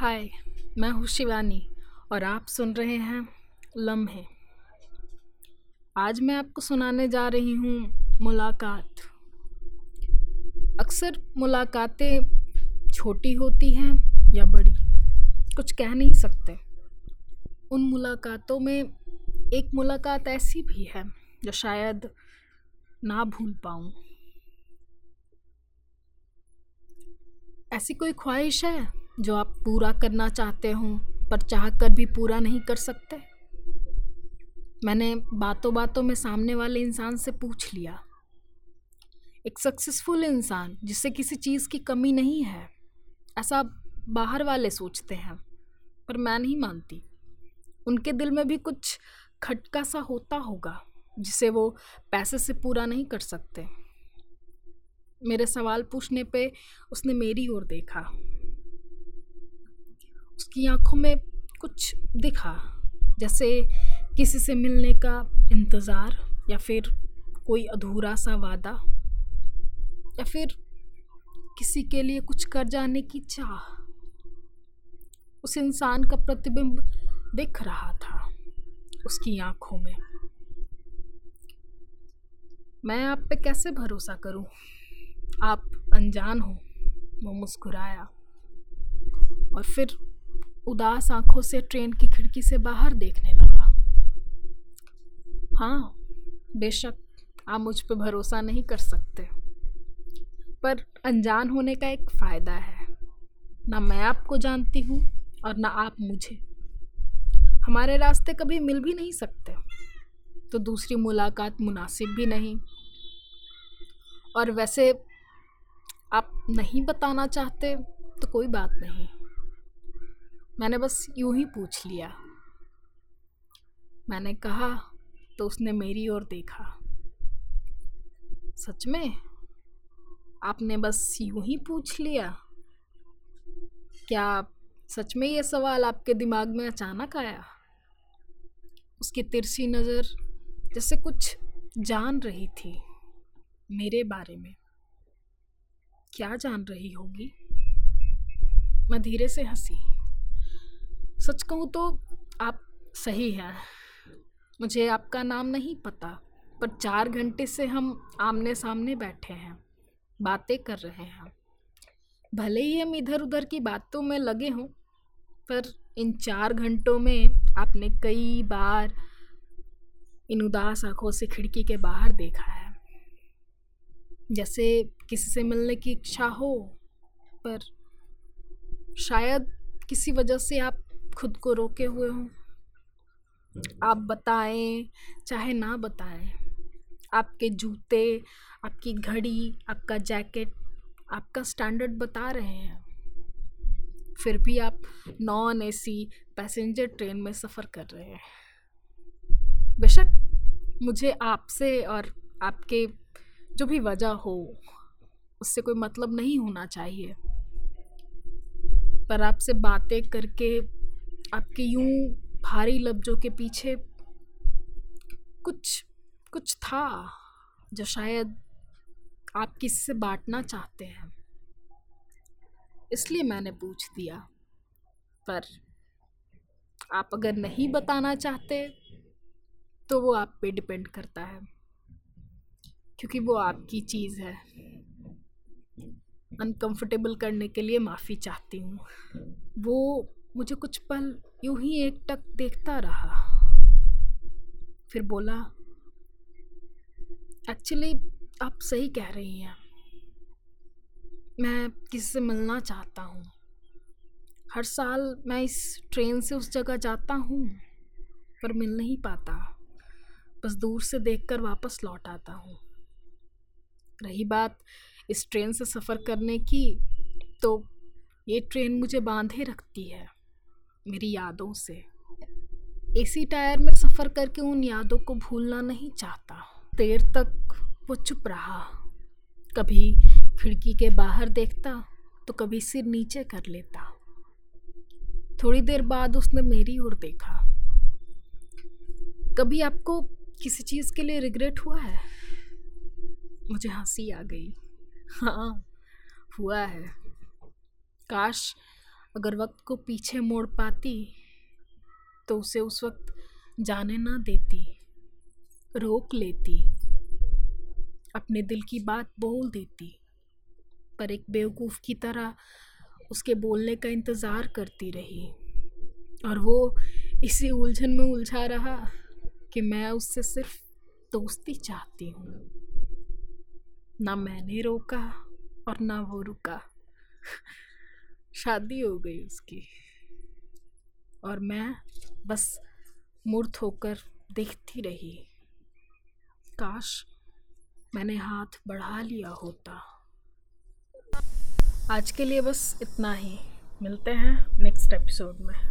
हाय, मैं हूँ शिवानी और आप सुन रहे हैं लम्हे। आज मैं आपको सुनाने जा रही हूँ मुलाकात। अक्सर मुलाकातें छोटी होती हैं या बड़ी, कुछ कह नहीं सकते। उन मुलाकातों में एक मुलाकात ऐसी भी है जो शायद ना भूल पाऊँ। ऐसी कोई ख्वाहिश है? जो आप पूरा करना चाहते हो, पर चाह कर भी पूरा नहीं कर सकते। मैंने बातों बातों में सामने वाले इंसान से पूछ लिया। एक सक्सेसफुल इंसान, जिससे किसी चीज़ की कमी नहीं है, ऐसा बाहर वाले सोचते हैं, पर मैं नहीं मानती। उनके दिल में भी कुछ खटका सा होता होगा, जिसे वो पैसे से पूरा नहीं कर सकते। मेरे सवाल पूछने पे उसने मेरी ओर देखा। उसकी आँखों में कुछ दिखा, जैसे किसी से मिलने का इंतज़ार या फिर कोई अधूरा सा वादा, या फिर किसी के लिए कुछ कर जाने की चाह। उस इंसान का प्रतिबिंब दिख रहा था उसकी आँखों में। मैं आप पे कैसे भरोसा करूँ? आप अनजान हो, वो मुस्कुराया। और फिर उदास आँखों से ट्रेन की खिड़की से बाहर देखने लगा। हाँ बेशक आप मुझ पर भरोसा नहीं कर सकते। पर अनजान होने का एक फ़ायदा है। ना मैं आपको जानती हूँ और ना आप मुझे। हमारे रास्ते कभी मिल भी नहीं सकते। तो दूसरी मुलाकात मुनासिब भी नहीं। और वैसे आप नहीं बताना चाहते तो कोई बात नहीं। मैंने बस यूँ ही पूछ लिया। मैंने कहा तो उसने मेरी ओर देखा। सच में? आपने बस यूँ ही पूछ लिया? क्या सच में ये सवाल आपके दिमाग में अचानक आया? उसकी तिरछी नज़र जैसे कुछ जान रही थी मेरे बारे में। क्या जान रही होगी? मैं धीरे से हँसी। सच कहूँ तो आप सही हैं। मुझे आपका नाम नहीं पता, पर चार घंटे से हम आमने सामने बैठे हैं, बातें कर रहे हैं। भले ही हम इधर उधर की बातों में लगे हों, पर इन चार घंटों में आपने कई बार इन उदास आँखों से खिड़की के बाहर देखा है। जैसे किसी से मिलने की इच्छा हो, पर शायद किसी वजह से आप खुद को रोके हुए हो। आप बताएँ, चाहे ना बताएँ, आपके जूते, आपकी घड़ी, आपका जैकेट, आपका स्टैंडर्ड बता रहे हैं। फिर भी आप नॉन एसी पैसेंजर ट्रेन में सफ़र कर रहे हैं। बेशक मुझे आपसे और आपके जो भी वजह हो, उससे कोई मतलब नहीं होना चाहिए। पर आपसे बातें करके आपके यूँ भारी लफ्ज़ों के पीछे कुछ कुछ था जो शायद आप किससे बांटना चाहते हैं। इसलिए मैंने पूछ दिया, पर आप अगर नहीं बताना चाहते तो वो आप पे डिपेंड करता है, क्योंकि वो आपकी चीज़ है। अनकंफर्टेबल करने के लिए माफ़ी चाहती हूँ। वो मुझे कुछ पल यूँ ही एक टक देखता रहा। फिर बोला एक्चुअली आप सही कह रही हैं। मैं किसी से मिलना चाहता हूँ। हर साल मैं इस ट्रेन से उस जगह जाता हूँ, पर मिल नहीं पाता। बस दूर से देखकर वापस लौट आता हूँ। रही बात इस ट्रेन से सफ़र करने की तो ये ट्रेन मुझे बांधे रखती है। मेरी यादों से। एसी टायर में सफ़र करके उन यादों को भूलना नहीं चाहता। देर तक वो चुप रहा। कभी खिड़की के बाहर देखता तो कभी सिर नीचे कर लेता। थोड़ी देर बाद उसने मेरी ओर देखा। कभी आपको किसी चीज़ के लिए रिग्रेट हुआ है? मुझे हँसी आ गई। हाँ हुआ है। काश अगर वक्त को पीछे मोड़ पाती तो उसे उस वक्त जाने ना देती, रोक लेती, अपने दिल की बात बोल देती, पर एक बेवकूफ़ की तरह उसके बोलने का इंतज़ार करती रही। और वो इसी उलझन में उलझा रहा कि मैं उससे सिर्फ़ दोस्ती चाहती हूँ। ना मैंने रोका और ना वो रुका। शादी हो गई उसकी। और मैं बस मूर्त होकर देखती रही। काश मैंने हाथ बढ़ा लिया होता। आज के लिए बस इतना ही। मिलते हैं नेक्स्ट एपिसोड में।